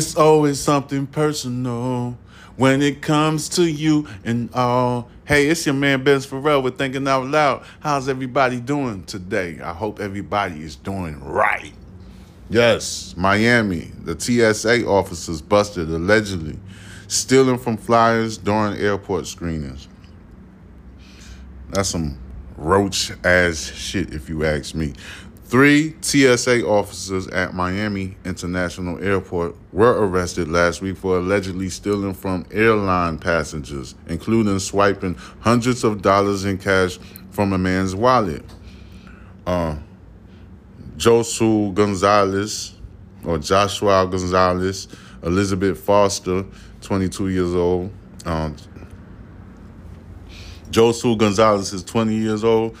It's always something personal when it comes to you and all. Hey, it's your man Ben Farrell with Thinking Out Loud. How's everybody doing today? I hope everybody is doing right. Yes, Miami. The TSA officers busted allegedly stealing from flyers during airport screenings. That's some roach ass shit, if you ask me. Three TSA officers at Miami International Airport were arrested last week for allegedly stealing from airline passengers, including swiping hundreds of dollars in cash from a man's wallet. Uh, Josu Gonzalez, or Joshua Gonzalez, Elizabeth Foster, 22 years old. Um, Josu Gonzalez is 20 years old.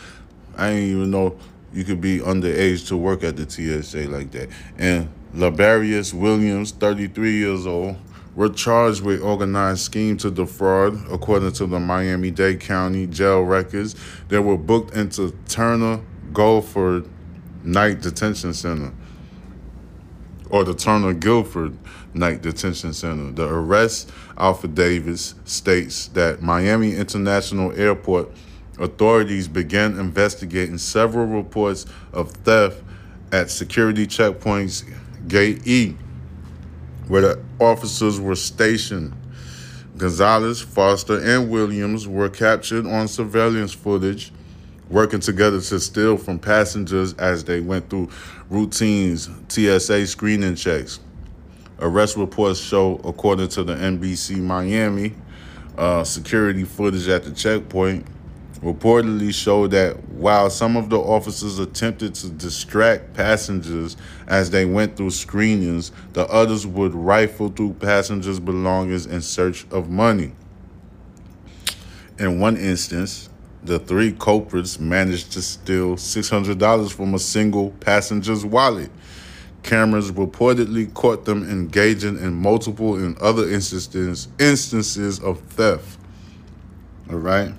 I didn't even know you could be underage to work at the TSA like that. And Labarius Williams, 33 years old, were charged with organized scheme to defraud, according to the Miami-Dade County jail records. They were booked into Turner Guilford Knight Detention Center, or the Turner Guilford Knight Detention Center. The arrest affidavit states that Miami International Airport authorities began investigating several reports of theft at security checkpoints Gate E, where the officers were stationed. Gonzalez, Foster, and Williams were captured on surveillance footage working together to steal from passengers as they went through routines TSA screening checks. Arrest reports show, according to the NBC Miami, uh, security footage at the checkpoint reportedly showed that while some of the officers attempted to distract passengers as they went through screenings, the others would rifle through passengers' belongings in search of money. In one instance, the three culprits managed to steal $600 from a single passenger's wallet. Cameras reportedly caught them engaging in multiple and other instances instances of theft. All right.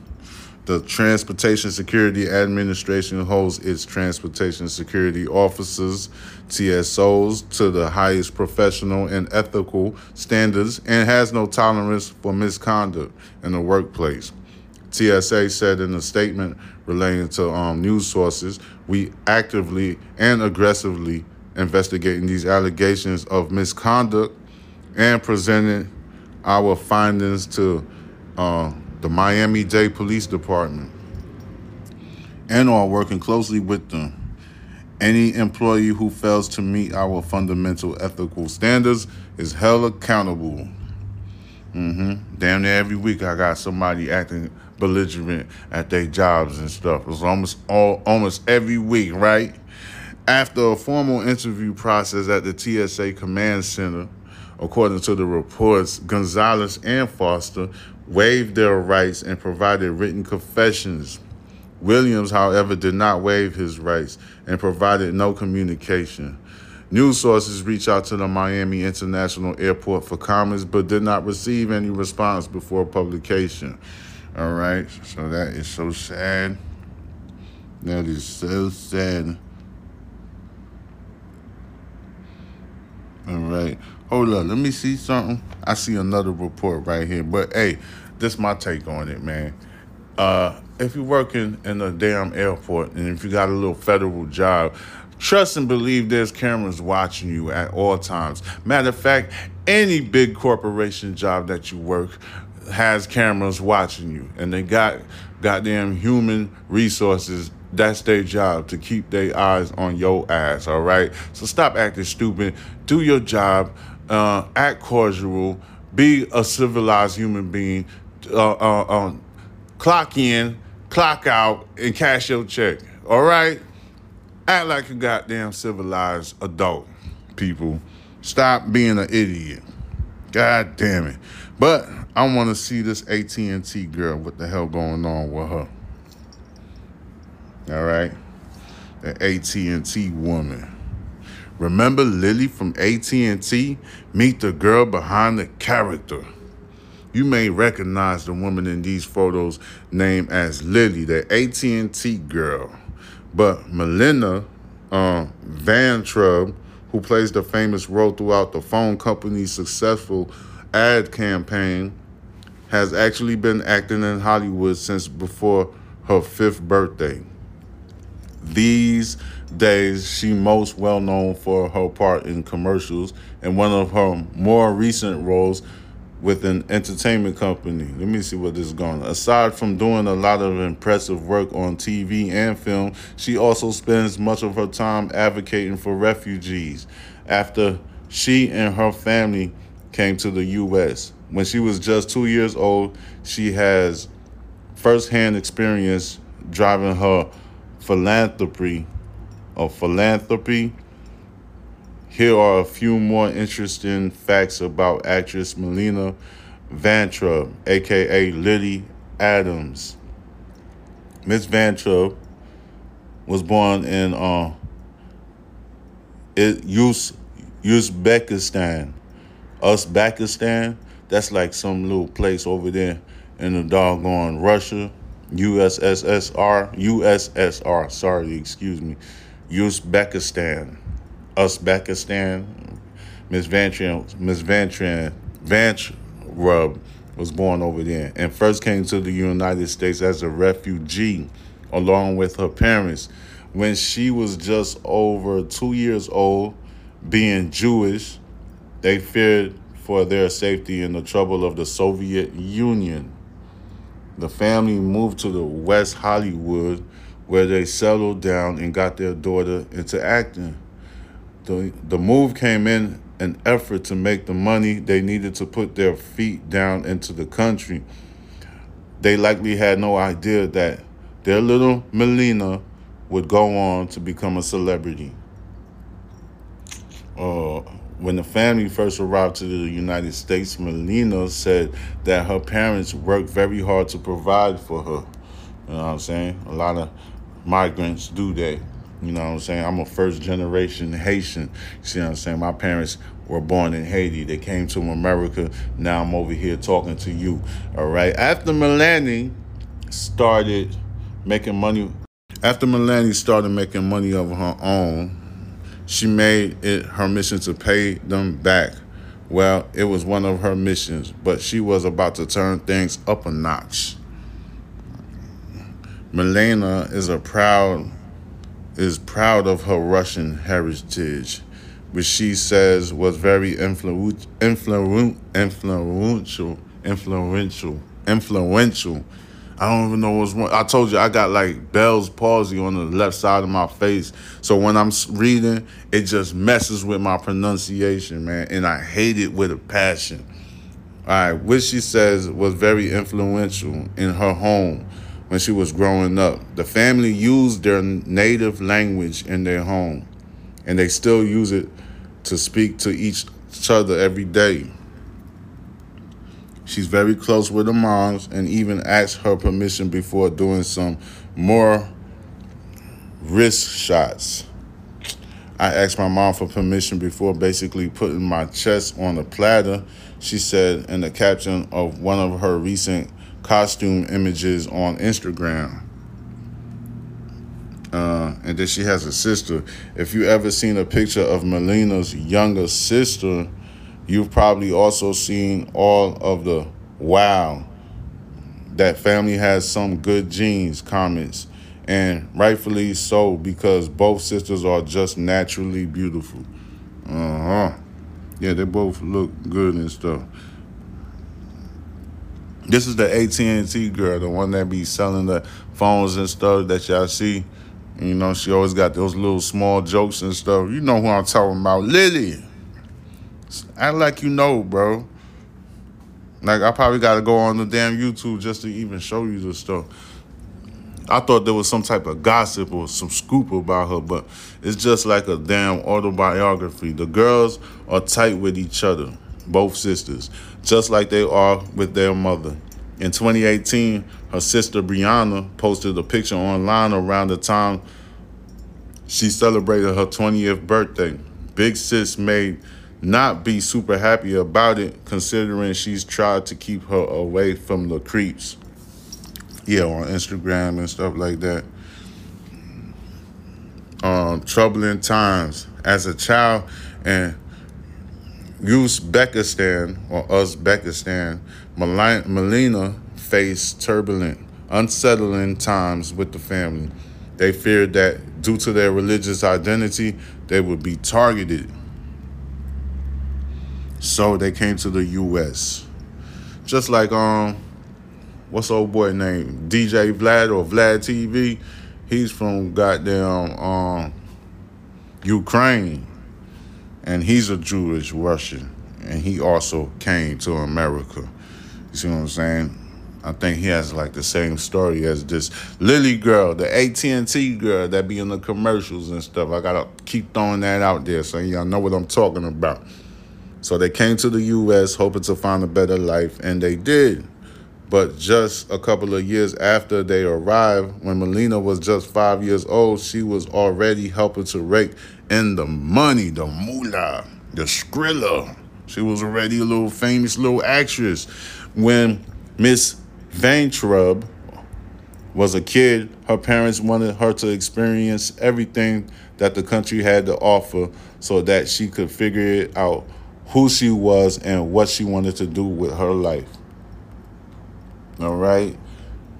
The Transportation Security Administration holds its transportation security officers, TSOs, to the highest professional and ethical standards and has no tolerance for misconduct in the workplace. TSA said in a statement relating to um, news sources, we actively and aggressively investigating these allegations of misconduct and presented our findings to uh, the Miami Dade Police Department and are working closely with them. Any employee who fails to meet our fundamental ethical standards is held accountable. Mm-hmm. Damn near every week I got somebody acting belligerent at their jobs and stuff. It's almost all almost every week, right? After a formal interview process at the TSA Command Center, according to the reports, Gonzalez and Foster waived their rights and provided written confessions. Williams, however, did not waive his rights and provided no communication. News sources reached out to the Miami International Airport for comments but did not receive any response before publication. All right, so that is so sad. That is so sad. All right, hold up, let me see something. I see another report right here, but hey, this my take on it, man. Uh, if you're working in a damn airport and if you got a little federal job, trust and believe there's cameras watching you at all times. Matter of fact, any big corporation job that you work has cameras watching you, and they got goddamn human resources. That's their job to keep their eyes on your ass. All right, so stop acting stupid. Do your job. Uh, act cordial. Be a civilized human being uh, uh, um, clock in, clock out, and cash your check. All right? Act like a goddamn civilized adult, people. Stop being an idiot. God damn it. But I want to see this AT&T girl. What the hell going on with her? All right? The AT&T woman. Remember Lily from AT&T? Meet the girl behind the character. You may recognize the woman in these photos named as Lily, the AT&T girl. But Melinda uh, Van Trub, who plays the famous role throughout the phone company's successful ad campaign, has actually been acting in Hollywood since before her fifth birthday. These days, she most well known for her part in commercials and one of her more recent roles with an entertainment company. Let me see what this is going. Aside from doing a lot of impressive work on TV and film, she also spends much of her time advocating for refugees. After she and her family came to the U.S. when she was just two years old, she has firsthand experience driving her philanthropy or philanthropy here are a few more interesting facts about actress Melina Vantrub, aka Lily Adams. Miss Vantrub was born in uh, Uz- Uzbekistan. Uzbekistan, that's like some little place over there in the doggone Russia. USSR, USSR, sorry, excuse me, Uzbekistan. Uzbekistan. Miss Vantran, Miss Vantran, Vantrub was born over there and first came to the United States as a refugee along with her parents. When she was just over two years old, being Jewish, they feared for their safety in the trouble of the Soviet Union. The family moved to the West Hollywood where they settled down and got their daughter into acting. The, the move came in an effort to make the money they needed to put their feet down into the country. They likely had no idea that their little Melina would go on to become a celebrity. Uh, when the family first arrived to the United States, Melina said that her parents worked very hard to provide for her. You know what I'm saying? A lot of migrants do that. You know what I'm saying? I'm a first generation Haitian. You see what I'm saying? My parents were born in Haiti. They came to America. Now I'm over here talking to you. All right. After Melanie started making money, after Melanie started making money of her own, she made it her mission to pay them back. Well, it was one of her missions, but she was about to turn things up a notch. Melena is a proud is proud of her Russian heritage, which she says was very influ- influ- influential, influential, influential. I don't even know what's wrong. I told you I got like Bell's palsy on the left side of my face. So when I'm reading, it just messes with my pronunciation, man. And I hate it with a passion. All right, which she says was very influential in her home when she was growing up. The family used their native language in their home, and they still use it to speak to each other every day. She's very close with her moms and even asked her permission before doing some more wrist shots. I asked my mom for permission before basically putting my chest on a platter, she said in the caption of one of her recent costume images on Instagram. Uh, and then she has a sister. If you ever seen a picture of Melina's younger sister, you've probably also seen all of the wow. That family has some good genes comments, and rightfully so because both sisters are just naturally beautiful. Uh huh. Yeah, they both look good and stuff. This is the AT&T girl, the one that be selling the phones and stuff that y'all see. You know, she always got those little small jokes and stuff. You know who I'm talking about. Lily. Act like you know, bro. Like, I probably got to go on the damn YouTube just to even show you the stuff. I thought there was some type of gossip or some scoop about her, but it's just like a damn autobiography. The girls are tight with each other both sisters, just like they are with their mother. In 2018, her sister Brianna posted a picture online around the time she celebrated her 20th birthday. Big Sis may not be super happy about it, considering she's tried to keep her away from the creeps. Yeah, on Instagram and stuff like that. Um, troubling times as a child in Uzbekistan or Uzbekistan, Melina faced turbulent, unsettling times with the family. They feared that due to their religious identity, they would be targeted. So they came to the U.S. Just like um, what's old boy name DJ Vlad or Vlad TV? He's from goddamn um, Ukraine, and he's a Jewish Russian, and he also came to America. You see what I'm saying? I think he has like the same story as this Lily girl, the AT&T girl that be in the commercials and stuff. I gotta keep throwing that out there so y'all know what I'm talking about. So they came to the U.S. hoping to find a better life, and they did. But just a couple of years after they arrived, when Melina was just five years old, she was already helping to rake in the money, the moolah, the skrilla. She was already a little famous little actress. When Miss Vayntrub was a kid, her parents wanted her to experience everything that the country had to offer so that she could figure it out who she was and what she wanted to do with her life. All right.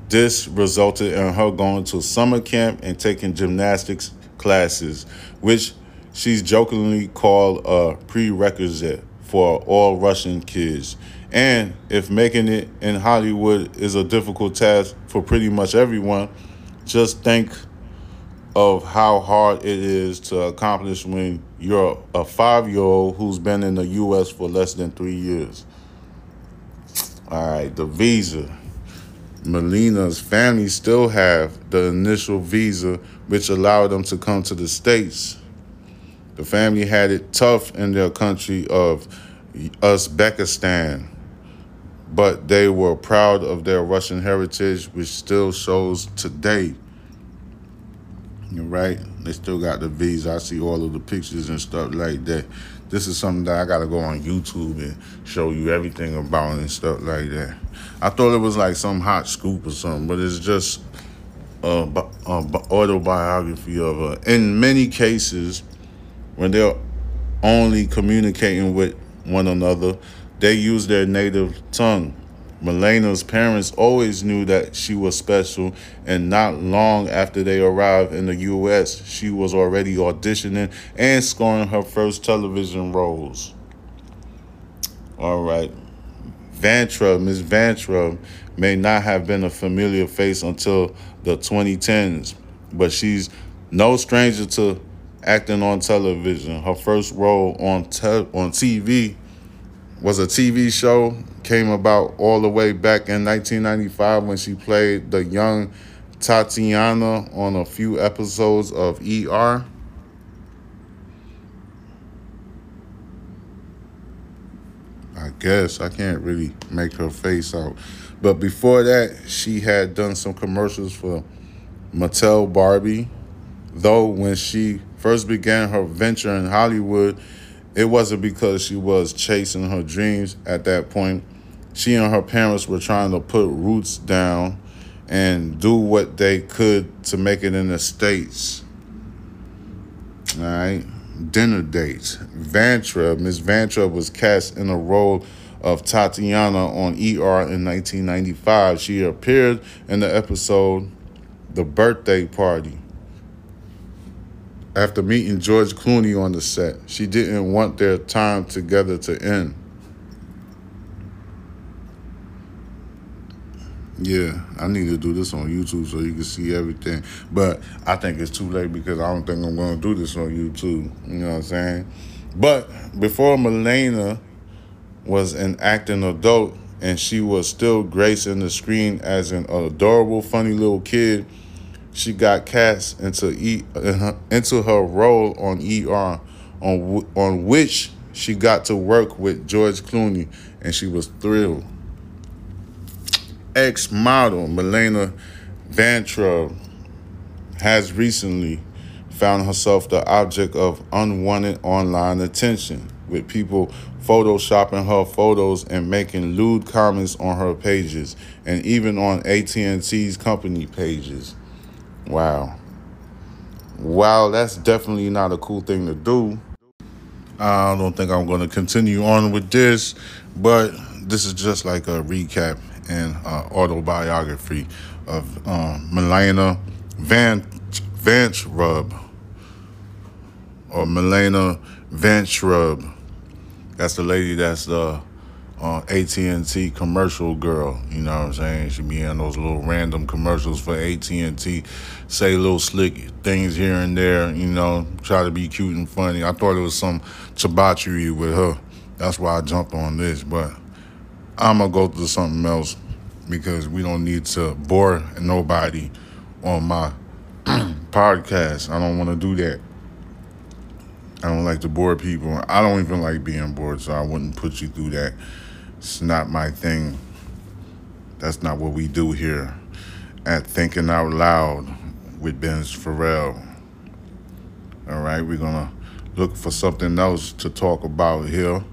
This resulted in her going to summer camp and taking gymnastics classes, which she's jokingly called a prerequisite for all Russian kids. And if making it in Hollywood is a difficult task for pretty much everyone, just think of how hard it is to accomplish when you're a five year old who's been in the U.S. for less than three years. All right, the visa. Melina's family still have the initial visa, which allowed them to come to the States. The family had it tough in their country of Uzbekistan, but they were proud of their Russian heritage, which still shows today. Right. They still got the visa. I see all of the pictures and stuff like that. This is something that I gotta go on YouTube and show you everything about and stuff like that. I thought it was like some hot scoop or something, but it's just a, a autobiography of her. In many cases, when they're only communicating with one another, they use their native tongue. Melina's parents always knew that she was special, and not long after they arrived in the U.S., she was already auditioning and scoring her first television roles. All right. Vantra, Miss Vantra, may not have been a familiar face until the 2010s, but she's no stranger to acting on television. Her first role on te- on TV was a TV show came about all the way back in 1995 when she played the young Tatiana on a few episodes of ER. I guess I can't really make her face out. But before that, she had done some commercials for Mattel Barbie. Though when she first began her venture in Hollywood, it wasn't because she was chasing her dreams at that point. She and her parents were trying to put roots down and do what they could to make it in the States. All right. Dinner dates. Vantra, Miss Vantra was cast in the role of Tatiana on ER in 1995. She appeared in the episode The Birthday Party after meeting George Clooney on the set. She didn't want their time together to end. Yeah, I need to do this on YouTube so you can see everything. But I think it's too late because I don't think I'm going to do this on YouTube. You know what I'm saying? But before Melina was an acting adult and she was still gracing the screen as an adorable, funny little kid, she got cast into e, into her role on ER, on on which she got to work with George Clooney, and she was thrilled. Ex model Melina Vantra has recently found herself the object of unwanted online attention, with people photoshopping her photos and making lewd comments on her pages, and even on AT&T's company pages. Wow. Wow, that's definitely not a cool thing to do, I don't think I'm going to continue on with this, but this is just like a recap and uh, autobiography of um, Melena Van Vance Rub or Melena Vance Rub. That's the lady that's the uh, AT&T commercial girl. You know what I'm saying? She be in those little random commercials for AT&T, say little slick things here and there. You know, try to be cute and funny. I thought it was some debauchery with her. That's why I jumped on this, but I'm gonna go through something else because we don't need to bore nobody on my podcast. I don't want to do that. I don't like to bore people. I don't even like being bored, so I wouldn't put you through that. It's not my thing. That's not what we do here at Thinking Out Loud with Ben Farrell. All right, we're gonna look for something else to talk about here.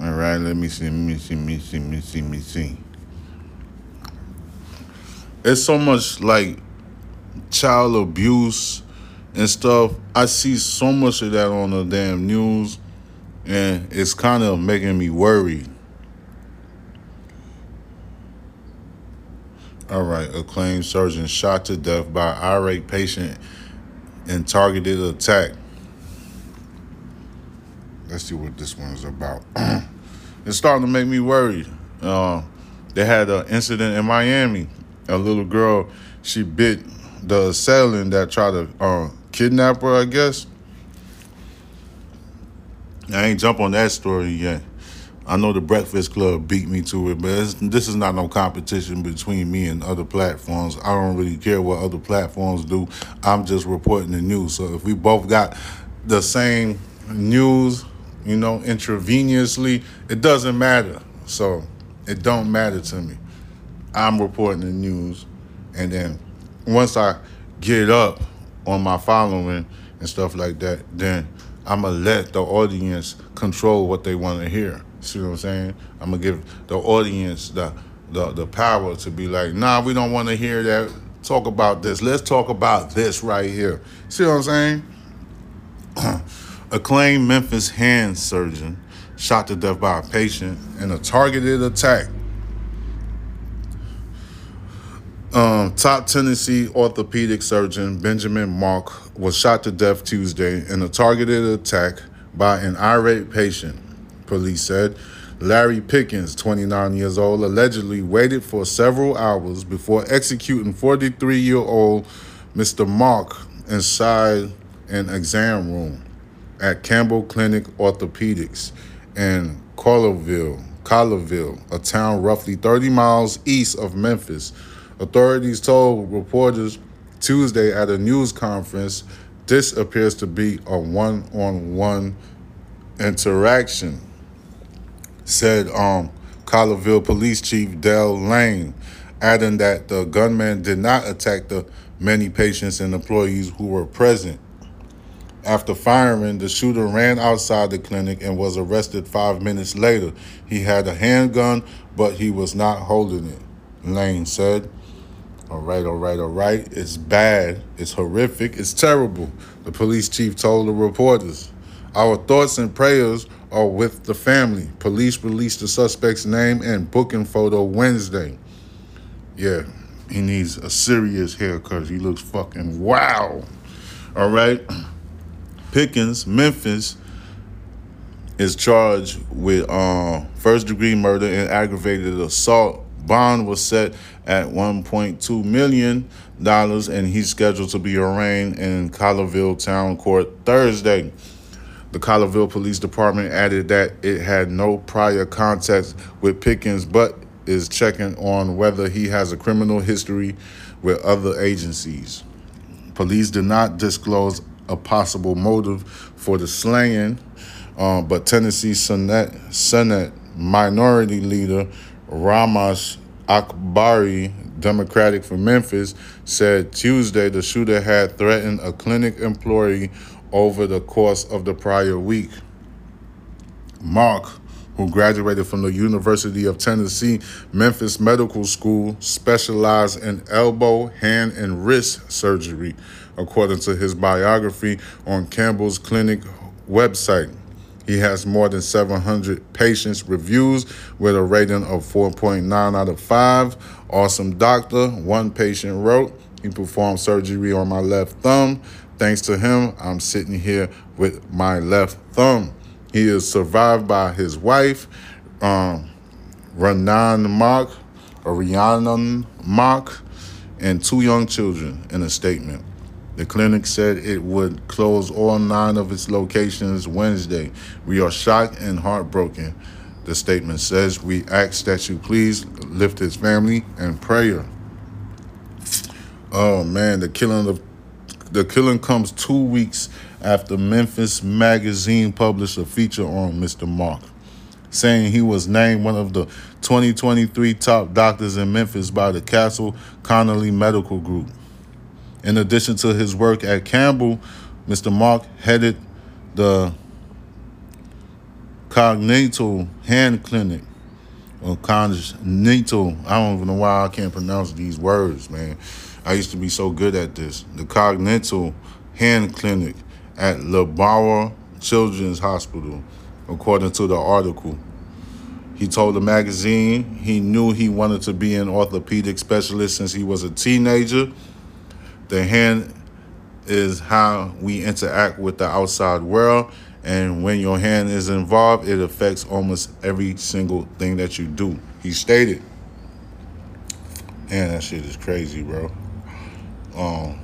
All right, let me see, let me see, let me see, let me see, let me see. It's so much like child abuse and stuff. I see so much of that on the damn news, and it's kind of making me worried. All right, acclaimed surgeon shot to death by irate patient in targeted attack. Let's see what this one is about. it's starting to make me worried. Uh, they had an incident in Miami. A little girl, she bit the assailant that tried to uh, kidnap her, I guess. I ain't jump on that story yet. I know the Breakfast Club beat me to it, but this is not no competition between me and other platforms. I don't really care what other platforms do. I'm just reporting the news. So if we both got the same news, you know, intravenously, it doesn't matter. So it don't matter to me. I'm reporting the news, and then once I get up on my following and stuff like that, then I'm gonna let the audience control what they want to hear. See what I'm saying? I'm gonna give the audience the the the power to be like, nah, we don't want to hear that. Talk about this. Let's talk about this right here. See what I'm saying? Acclaimed Memphis hand surgeon shot to death by a patient in a targeted attack. Um, top Tennessee orthopedic surgeon Benjamin Mark was shot to death Tuesday in a targeted attack by an irate patient police said. Larry Pickens, 29 years old, allegedly waited for several hours before executing 43 year old Mr. Mark inside an exam room at Campbell Clinic Orthopedics in Collierville, Collierville, a town roughly 30 miles east of Memphis. Authorities told reporters Tuesday at a news conference this appears to be a one on one interaction said um, Collierville Police Chief Dell Lane, adding that the gunman did not attack the many patients and employees who were present. After firing, the shooter ran outside the clinic and was arrested five minutes later. He had a handgun, but he was not holding it, Lane said. All right, all right, all right. It's bad. It's horrific. It's terrible, the police chief told the reporters. Our thoughts and prayers are with the family. Police released the suspect's name and booking photo Wednesday. Yeah, he needs a serious haircut. He looks fucking wow. All right. Pickens, Memphis, is charged with uh, first degree murder and aggravated assault. Bond was set at $1.2 million, and he's scheduled to be arraigned in Collierville Town Court Thursday. The Collierville Police Department added that it had no prior contact with Pickens, but is checking on whether he has a criminal history with other agencies. Police did not disclose a possible motive for the slaying, uh, but Tennessee Senate, Senate Minority Leader Raumesh Akbari, Democratic from Memphis, said Tuesday the shooter had threatened a clinic employee over the course of the prior week. Mark, who graduated from the University of Tennessee Memphis Medical School, specialized in elbow, hand, and wrist surgery, according to his biography on Campbell's Clinic website. He has more than 700 patients reviews with a rating of 4.9 out of 5. Awesome doctor, one patient wrote. He performed surgery on my left thumb. Thanks to him, I'm sitting here with my left thumb. He is survived by his wife, um, Ranan Mauck, or Rhiannon and two young children in a statement. The clinic said it would close all nine of its locations Wednesday. We are shocked and heartbroken. The statement says, We ask that you please lift his family in prayer. Oh man, the killing of the killing comes two weeks after Memphis Magazine published a feature on Mr. Mark, saying he was named one of the 2023 top doctors in Memphis by the Castle Connolly Medical Group. In addition to his work at Campbell, Mr. Mark headed the Cognital Hand Clinic or Cognital. I don't even know why I can't pronounce these words, man. I used to be so good at this. The Cognital Hand Clinic at Le Bonheur Children's Hospital, according to the article. He told the magazine he knew he wanted to be an orthopedic specialist since he was a teenager the hand is how we interact with the outside world. And when your hand is involved, it affects almost every single thing that you do. He stated. Man, that shit is crazy, bro. Um,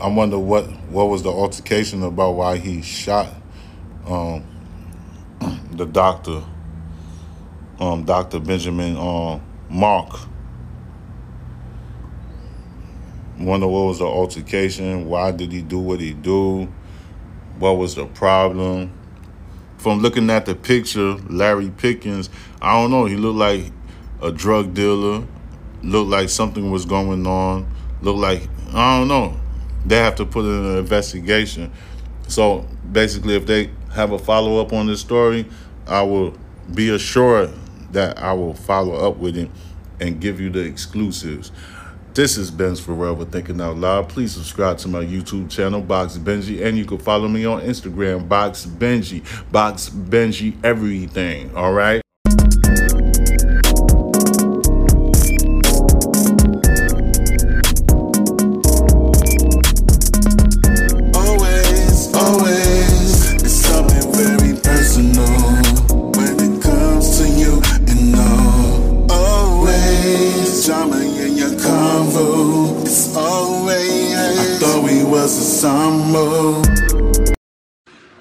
I wonder what what was the altercation about why he shot um, the doctor, um, Dr. Benjamin um, Mark. Wonder what was the altercation? Why did he do what he do? What was the problem? From looking at the picture, Larry Pickens, I don't know. He looked like a drug dealer. Looked like something was going on. Looked like I don't know. They have to put in an investigation. So basically, if they have a follow up on this story, I will be assured that I will follow up with it and give you the exclusives. This is Ben's Forever Thinking Out Loud. Please subscribe to my YouTube channel, Box Benji, and you can follow me on Instagram, Box Benji. Box Benji everything, all right?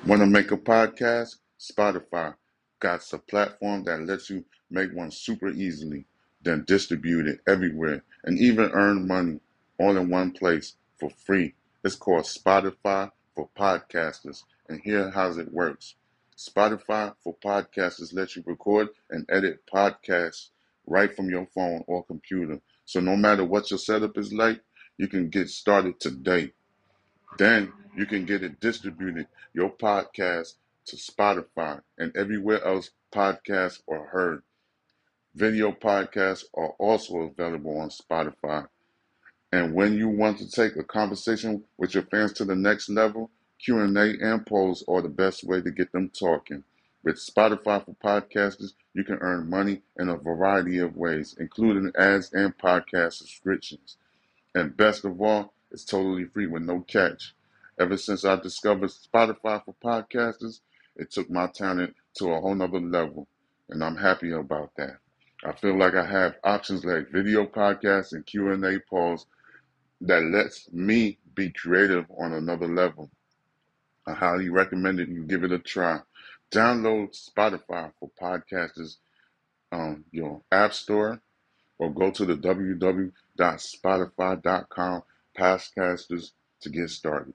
Want to make a podcast? Spotify got a platform that lets you make one super easily, then distribute it everywhere and even earn money all in one place for free. It's called Spotify for Podcasters, and here how it works. Spotify for Podcasters lets you record and edit podcasts right from your phone or computer. So no matter what your setup is like, you can get started today. Then you can get it distributed, your podcast, to Spotify and everywhere else podcasts are heard. Video podcasts are also available on Spotify. And when you want to take a conversation with your fans to the next level, Q&A and polls are the best way to get them talking. With Spotify for podcasters, you can earn money in a variety of ways, including ads and podcast subscriptions. And best of all, it's totally free with no catch. Ever since I discovered Spotify for podcasters, it took my talent to a whole nother level, and I'm happy about that. I feel like I have options like video podcasts and Q&A polls that lets me be creative on another level. I highly recommend it. You give it a try. Download Spotify for podcasters on your app store or go to the www.spotify.com podcasters to get started.